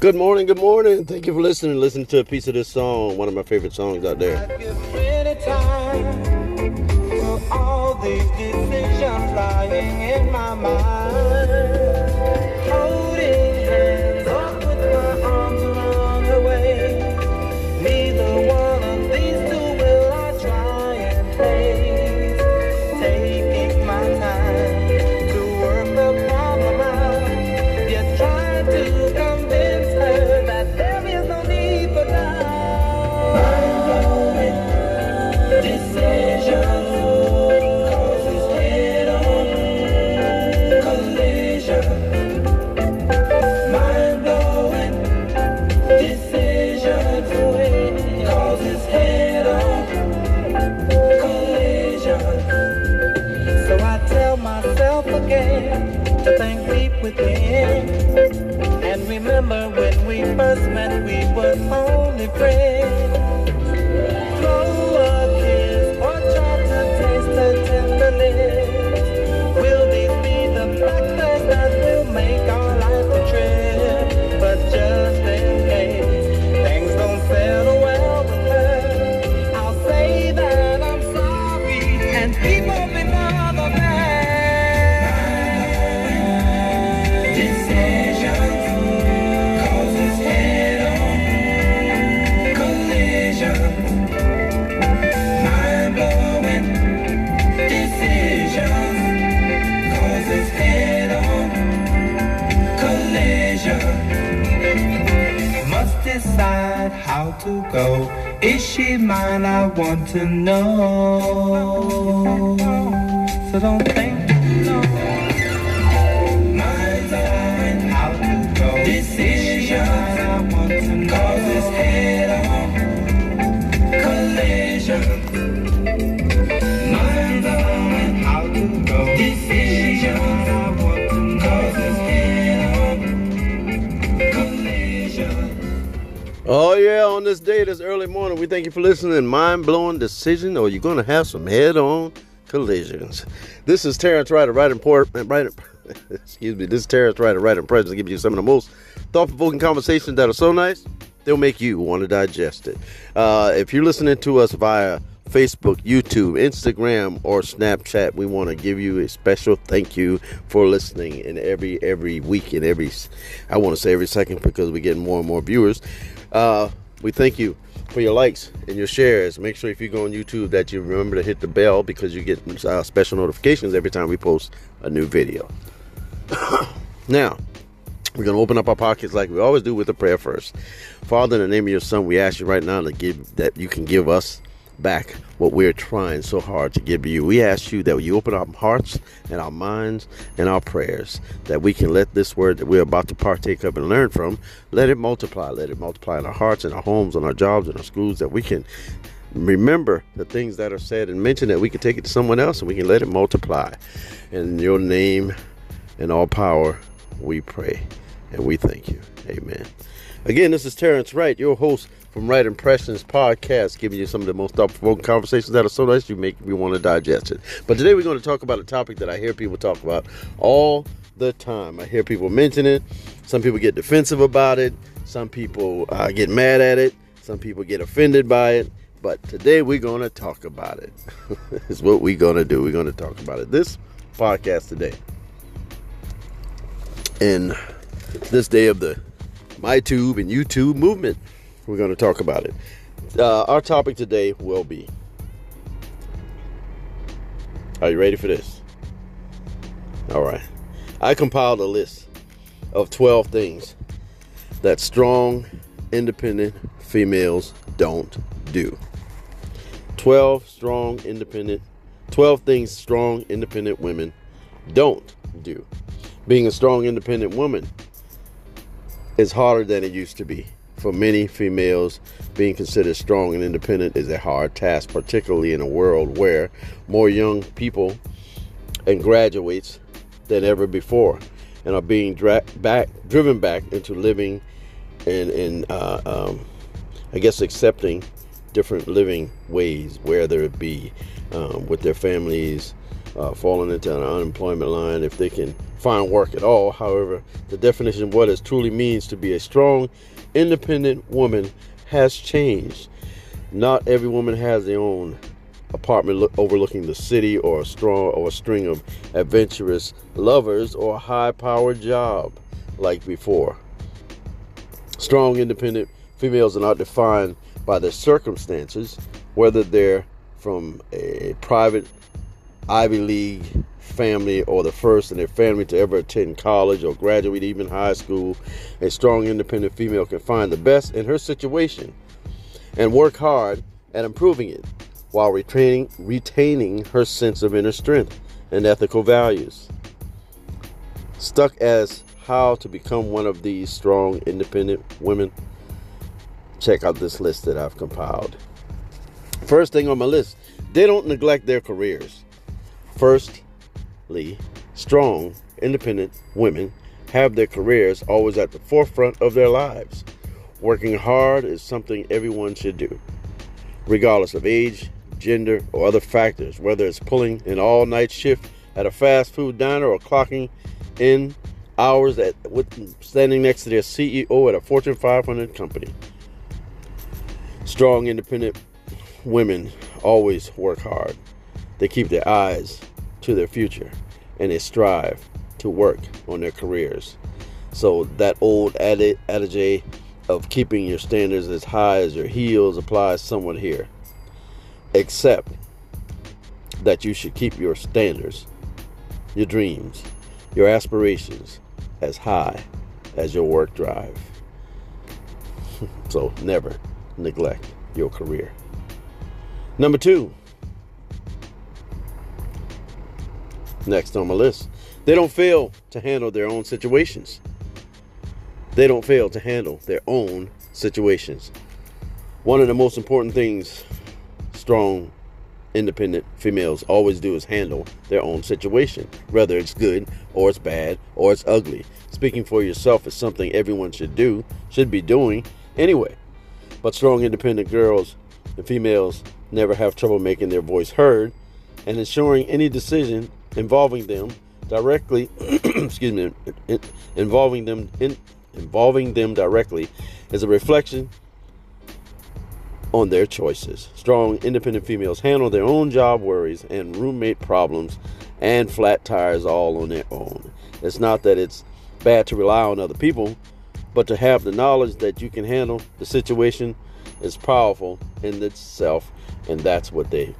Good morning, good morning. Thank you for listening. Listen to a piece of this song, one of my favorite songs out there. Want to know. So don't think no. Mind blowing how to go. Decisions this day, this early morning, we thank you for listening. Mind blowing decision, or you're going to have some head on collisions. This is Terrence Ryder, right important, right. Excuse me. This is Terrence Ryder, right in presence, giving you some of the most thought-provoking conversations that are so nice they'll make you want to digest it. Uh, if you're listening to us via Facebook, YouTube, Instagram, or Snapchat, we want to give you a special thank you for listening. And every every week and every, I want to say every second because we're getting more and more viewers. Uh, we thank you for your likes and your shares. Make sure if you go on YouTube that you remember to hit the bell because you get uh, special notifications every time we post a new video. now, we're going to open up our pockets like we always do with a prayer first. Father, in the name of your Son, we ask you right now to give that you can give us back what we're trying so hard to give you. We ask you that you open our hearts and our minds and our prayers that we can let this word that we're about to partake of and learn from, let it multiply. Let it multiply in our hearts, in our homes, in our jobs, in our schools, that we can remember the things that are said and mentioned that we can take it to someone else and we can let it multiply. In your name and all power, we pray and we thank you. Amen. Again, this is Terrence Wright, your host from Right Impressions Podcast, giving you some of the most thought-provoking conversations that are so nice you make me want to digest it. But today we're going to talk about a topic that I hear people talk about all the time. I hear people mention it. Some people get defensive about it. Some people uh, get mad at it. Some people get offended by it. But today we're going to talk about it. is what we're going to do. We're going to talk about it. This podcast today. In this day of the MyTube and YouTube movement, we're going to talk about it. Uh, our topic today will be Are you ready for this? All right. I compiled a list of 12 things that strong, independent females don't do. 12 strong, independent, 12 things strong, independent women don't do. Being a strong, independent woman is harder than it used to be. For many females, being considered strong and independent is a hard task, particularly in a world where more young people and graduates than ever before and are being dra- back, driven back into living and, and uh, um, I guess accepting different living ways, whether it be um, with their families, uh, falling into an unemployment line if they can find work at all. However, the definition of what it truly means to be a strong, independent woman has changed. Not every woman has their own apartment look, overlooking the city or a strong or a string of adventurous lovers or a high-powered job like before. Strong independent females are not defined by their circumstances, whether they're from a private Ivy League family or the first in their family to ever attend college or graduate even high school. A strong independent female can find the best in her situation and work hard at improving it while retaining, retaining her sense of inner strength and ethical values. Stuck as how to become one of these strong, independent women, check out this list that I've compiled. First thing on my list, they don't neglect their careers. Firstly, strong, independent women have their careers always at the forefront of their lives. Working hard is something everyone should do, regardless of age, gender, or other factors, whether it's pulling an all night shift at a fast food diner or clocking in hours at with standing next to their CEO at a Fortune 500 company. Strong, independent women always work hard. They keep their eyes to their future and they strive to work on their careers. So that old adage of keeping your standards as high as your heels applies somewhat here except that you should keep your standards, your dreams, your aspirations as high as your work drive. so never neglect your career. Number two, next on my list, they don't fail to handle their own situations. They don't fail to handle their own situations. One of the most important things strong, independent females always do is handle their own situation, whether it's good or it's bad or it's ugly. Speaking for yourself is something everyone should do, should be doing anyway. But strong, independent girls and females never have trouble making their voice heard and ensuring any decision involving them directly excuse me involving them in, involving them directly is a reflection on their choices. Strong, independent females handle their own job worries and roommate problems and flat tires all on their own. It's not that it's bad to rely on other people, but to have the knowledge that you can handle the situation is powerful in itself, and that's what they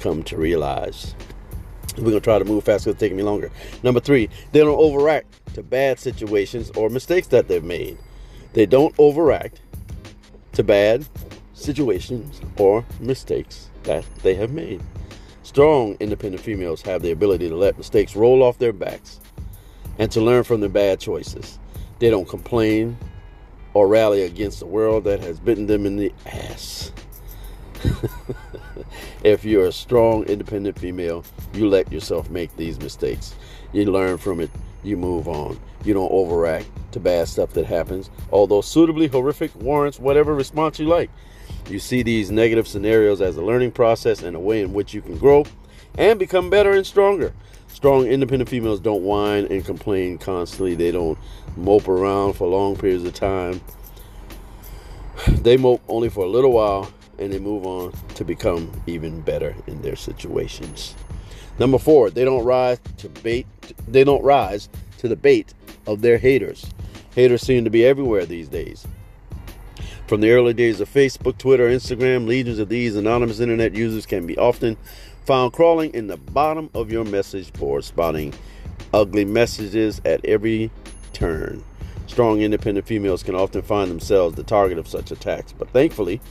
come to realize. We're to try to move fast because it's taking me longer. Number three, they don't overact to bad situations or mistakes that they've made. They don't overact to bad situations, or mistakes that they have made. Strong, independent females have the ability to let mistakes roll off their backs and to learn from their bad choices. They don't complain or rally against the world that has bitten them in the ass. if you're a strong, independent female, you let yourself make these mistakes. You learn from it, you move on. You don't overact to bad stuff that happens, although suitably horrific warrants whatever response you like. You see these negative scenarios as a learning process and a way in which you can grow and become better and stronger. Strong, independent females don't whine and complain constantly. They don't mope around for long periods of time. They mope only for a little while and they move on to become even better in their situations. Number four, they don't rise to bait. They don't rise to the bait of their haters. Haters seem to be everywhere these days. From the early days of Facebook, Twitter, Instagram, legions of these anonymous internet users can be often found crawling in the bottom of your message board, spotting ugly messages at every turn. Strong, independent females can often find themselves the target of such attacks, but thankfully,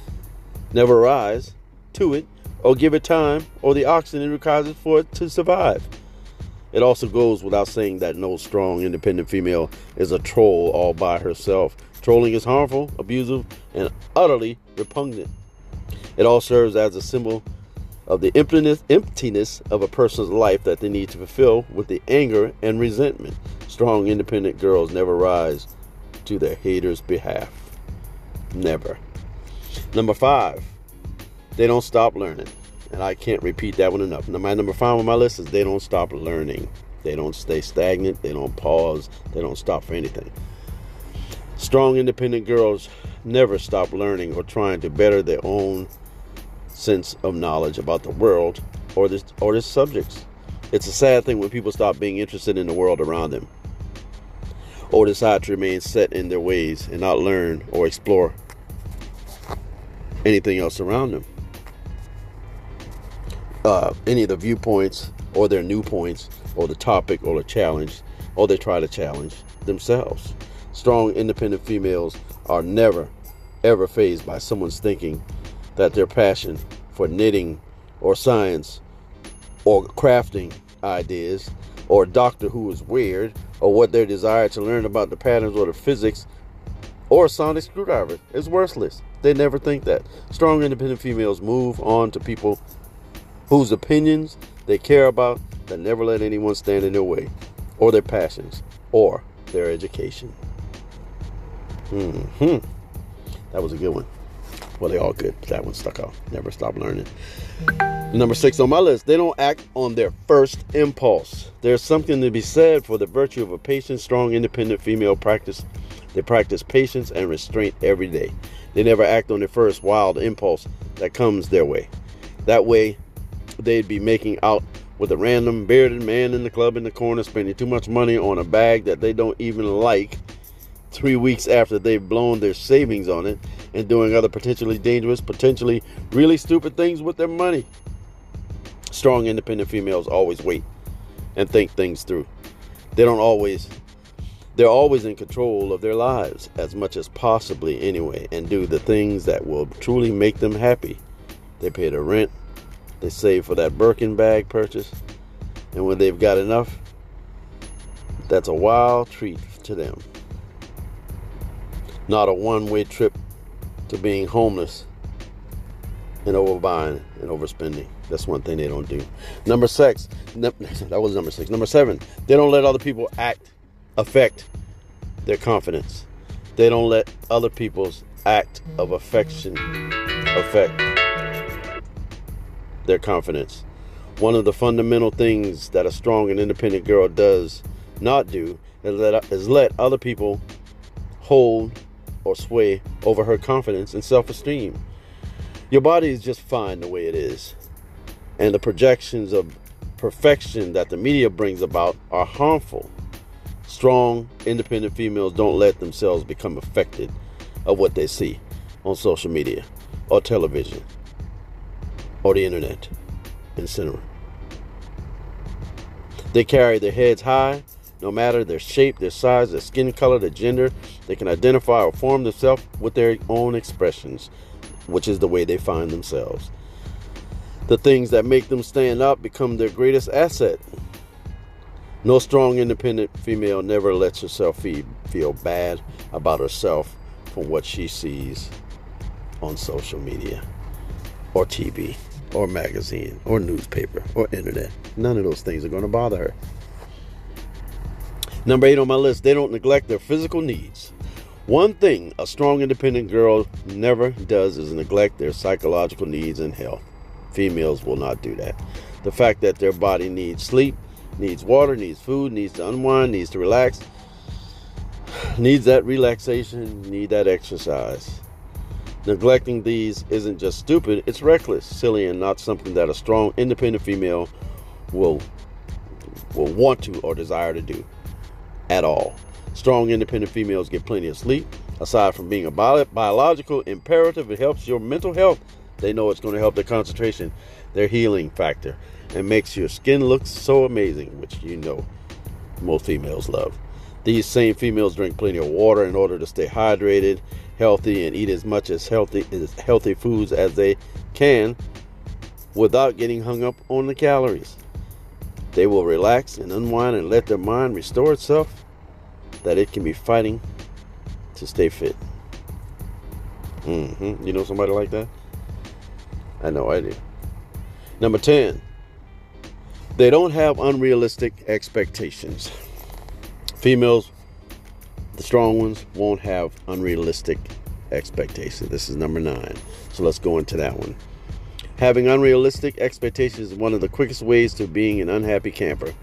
never rise to it or give it time or the oxygen it requires for it to survive. It also goes without saying that no strong, independent female is a troll all by herself Trolling is harmful, abusive, and utterly repugnant. It all serves as a symbol of the emptiness of a person's life that they need to fulfill with the anger and resentment. Strong, independent girls never rise to their haters' behalf. Never. Number five, they don't stop learning. and I can't repeat that one enough. My number five on my list is they don't stop learning. They don't stay stagnant. They don't pause. They don't stop for anything. Strong, independent girls never stop learning or trying to better their own sense of knowledge about the world or this or the subjects. It's a sad thing when people stop being interested in the world around them or decide to remain set in their ways and not learn or explore anything else around them. Uh, any of the viewpoints or their new points or the topic or the challenge or they try to challenge themselves. Strong, independent females are never, ever phased by someone's thinking that their passion for knitting or science or crafting ideas or a Doctor Who is weird or what their desire to learn about the patterns or the physics or a sonic screwdriver is worthless. They never think that. Strong, independent females move on to people whose opinions they care about that never let anyone stand in their way, or their passions, or their education. Hmm. That was a good one. Well, they all good. That one stuck out. Never stop learning. Number six on my list, they don't act on their first impulse. There's something to be said for the virtue of a patient, strong, independent female practice. They practice patience and restraint every day. They never act on the first wild impulse that comes their way. That way, they'd be making out with a random bearded man in the club in the corner spending too much money on a bag that they don't even like three weeks after they've blown their savings on it and doing other potentially dangerous, potentially really stupid things with their money. Strong, independent females always wait and think things through. They don't always, they're always in control of their lives as much as possibly anyway and do the things that will truly make them happy. They pay the rent, they save for that Birkin bag purchase, and when they've got enough, that's a wild treat to them. Not a one way trip to being homeless and overbuying and overspending. That's one thing they don't do. Number six, that was number six. Number seven, they don't let other people act affect their confidence. They don't let other people's act of affection affect their confidence. One of the fundamental things that a strong and independent girl does not do is let, is let other people hold or sway over her confidence and self esteem. Your body is just fine the way it is. And the projections of perfection that the media brings about are harmful. Strong, independent females don't let themselves become affected of what they see on social media or television or the internet, etc. They carry their heads high, no matter their shape, their size, their skin color, their gender. They can identify or form themselves with their own expressions, which is the way they find themselves. The things that make them stand up become their greatest asset. No strong, independent female never lets herself feel bad about herself from what she sees on social media or TV or magazine or newspaper or internet. None of those things are going to bother her. Number eight on my list, they don't neglect their physical needs. One thing a strong, independent girl never does is neglect their psychological needs and health. Females will not do that. The fact that their body needs sleep, needs water, needs food, needs to unwind, needs to relax, needs that relaxation, need that exercise. Neglecting these isn't just stupid, it's reckless, silly, and not something that a strong, independent female will will want to or desire to do at all. Strong, independent females get plenty of sleep. Aside from being a bio- biological imperative, it helps your mental health. They know it's going to help their concentration, their healing factor, and makes your skin look so amazing, which you know most females love. These same females drink plenty of water in order to stay hydrated, healthy, and eat as much as healthy as healthy foods as they can without getting hung up on the calories. They will relax and unwind and let their mind restore itself that it can be fighting to stay fit. Mm-hmm. You know somebody like that? I know I do. Number 10, they don't have unrealistic expectations. Females, the strong ones, won't have unrealistic expectations. This is number nine. So let's go into that one. Having unrealistic expectations is one of the quickest ways to being an unhappy camper.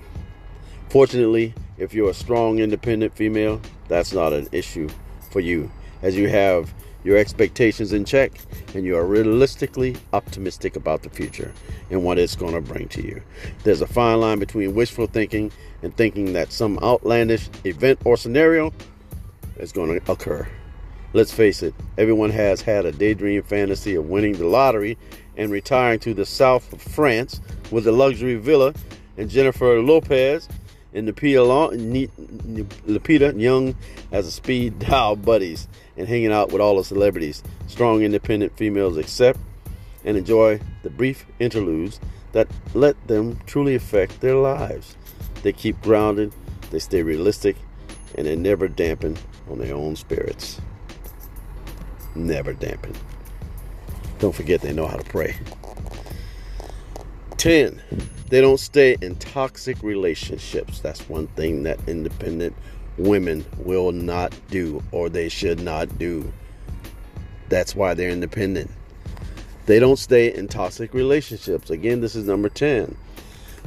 Fortunately, if you're a strong, independent female, that's not an issue for you, as you have your expectations in check and you are realistically optimistic about the future and what it's going to bring to you. There's a fine line between wishful thinking and thinking that some outlandish event or scenario is going to occur. Let's face it, everyone has had a daydream fantasy of winning the lottery and retiring to the south of France with a luxury villa and Jennifer Lopez and Lupita Nyong'o as a speed dial buddies and hanging out with all the celebrities. Strong, independent females accept and enjoy the brief interludes that let them truly affect their lives. They keep grounded, they stay realistic, and they never dampen on their own spirits. Never dampen. Don't forget they know how to pray. 10. They don't stay in toxic relationships. That's one thing that independent women will not do or they should not do. That's why they're independent. They don't stay in toxic relationships. Again, this is number 10.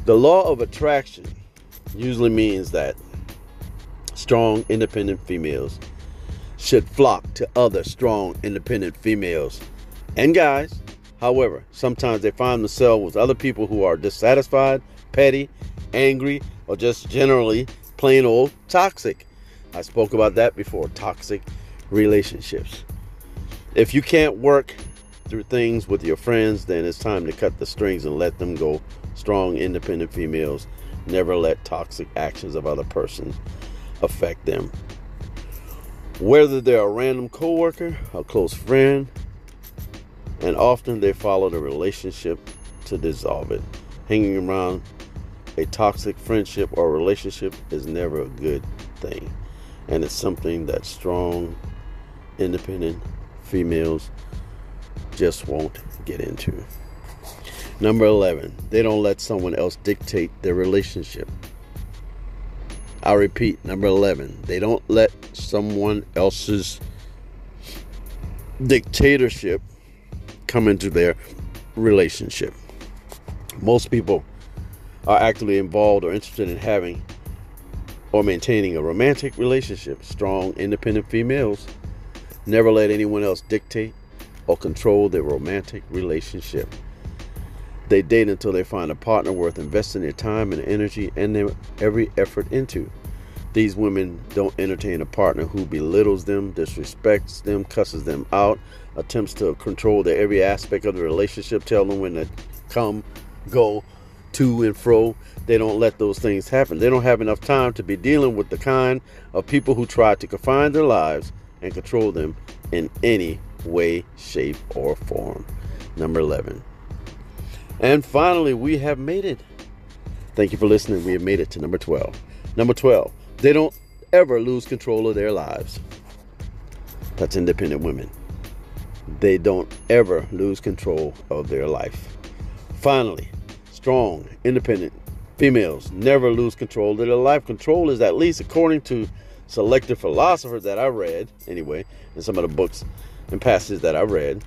The law of attraction usually means that strong, independent females should flock to other strong, independent females and guys. However, sometimes they find themselves with other people who are dissatisfied, petty, angry, or just generally plain old toxic. I spoke about that before toxic relationships. If you can't work through things with your friends, then it's time to cut the strings and let them go. Strong, independent females never let toxic actions of other persons affect them. Whether they're a random coworker, a close friend, and often they follow the relationship to dissolve it. Hanging around a toxic friendship or relationship is never a good thing. And it's something that strong, independent females just won't get into. Number 11, they don't let someone else dictate their relationship. I repeat, number 11, they don't let someone else's dictatorship come into their relationship. Most people are actively involved or interested in having or maintaining a romantic relationship. Strong, independent females never let anyone else dictate or control their romantic relationship. They date until they find a partner worth investing their time and energy and their every effort into. These women don't entertain a partner who belittles them, disrespects them, cusses them out, attempts to control their every aspect of the relationship, tell them when to come, go, to and fro. They don't let those things happen. They don't have enough time to be dealing with the kind of people who try to confine their lives and control them in any way, shape, or form. Number 11. And finally, we have made it. Thank you for listening. We have made it to number 12. Number 12. They don't ever lose control of their lives. That's independent women. They don't ever lose control of their life. Finally, strong, independent females never lose control of their life. Control is, at least according to selected philosophers that I read, anyway, in some of the books and passages that I read,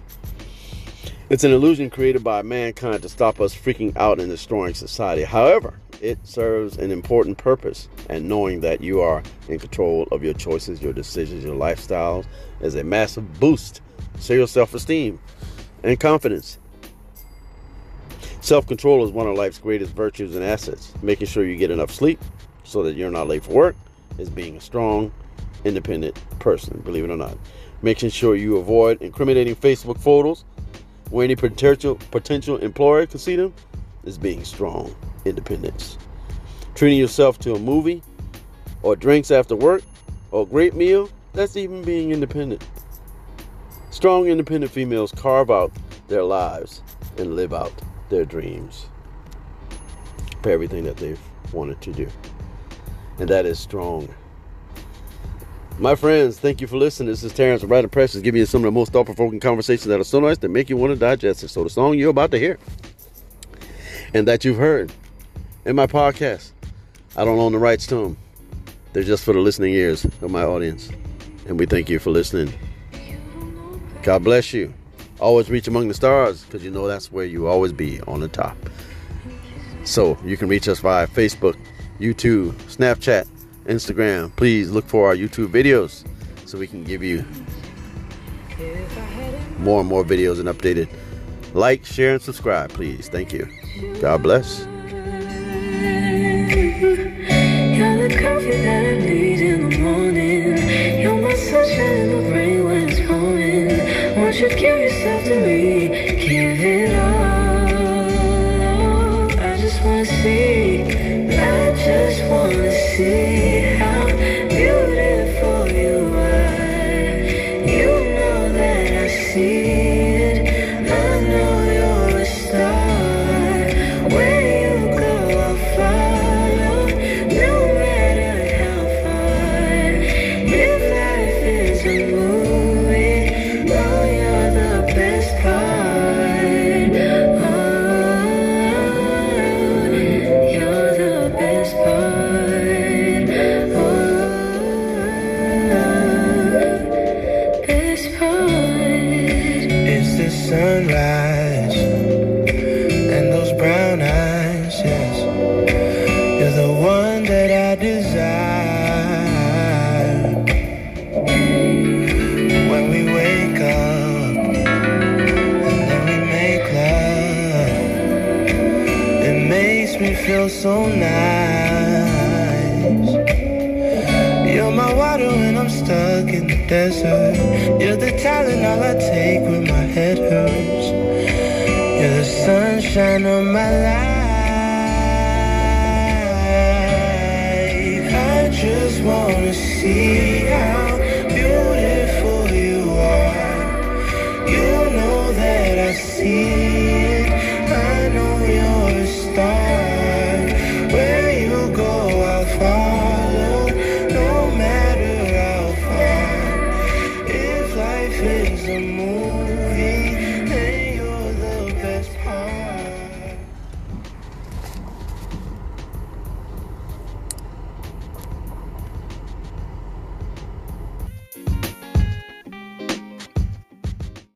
it's an illusion created by mankind to stop us freaking out and destroying society. However, it serves an important purpose, and knowing that you are in control of your choices, your decisions, your lifestyles is a massive boost to your self esteem and confidence. Self control is one of life's greatest virtues and assets. Making sure you get enough sleep so that you're not late for work is being a strong, independent person, believe it or not. Making sure you avoid incriminating Facebook photos where any potential potential employer could see them is being strong independence. Treating yourself to a movie or drinks after work or a great meal, that's even being independent. Strong independent females carve out their lives and live out their dreams for everything that they've wanted to do. And that is strong. My friends, thank you for listening. This is Terrence Writing Precious giving you some of the most thought provoking conversations that are so nice that make you want to digest it. So, the song you're about to hear and that you've heard in my podcast, I don't own the rights to them. They're just for the listening ears of my audience. And we thank you for listening. God bless you. Always reach among the stars because you know that's where you always be on the top. So you can reach us via Facebook, YouTube, Snapchat, Instagram. Please look for our YouTube videos so we can give you more and more videos and updated. Like, share, and subscribe, please. Thank you. God bless. You're my sunshine in the rain when it's pouring. Won't you give yourself to me? Of my life. I just wanna see how beautiful you are. You know that I see it. I know you're a star.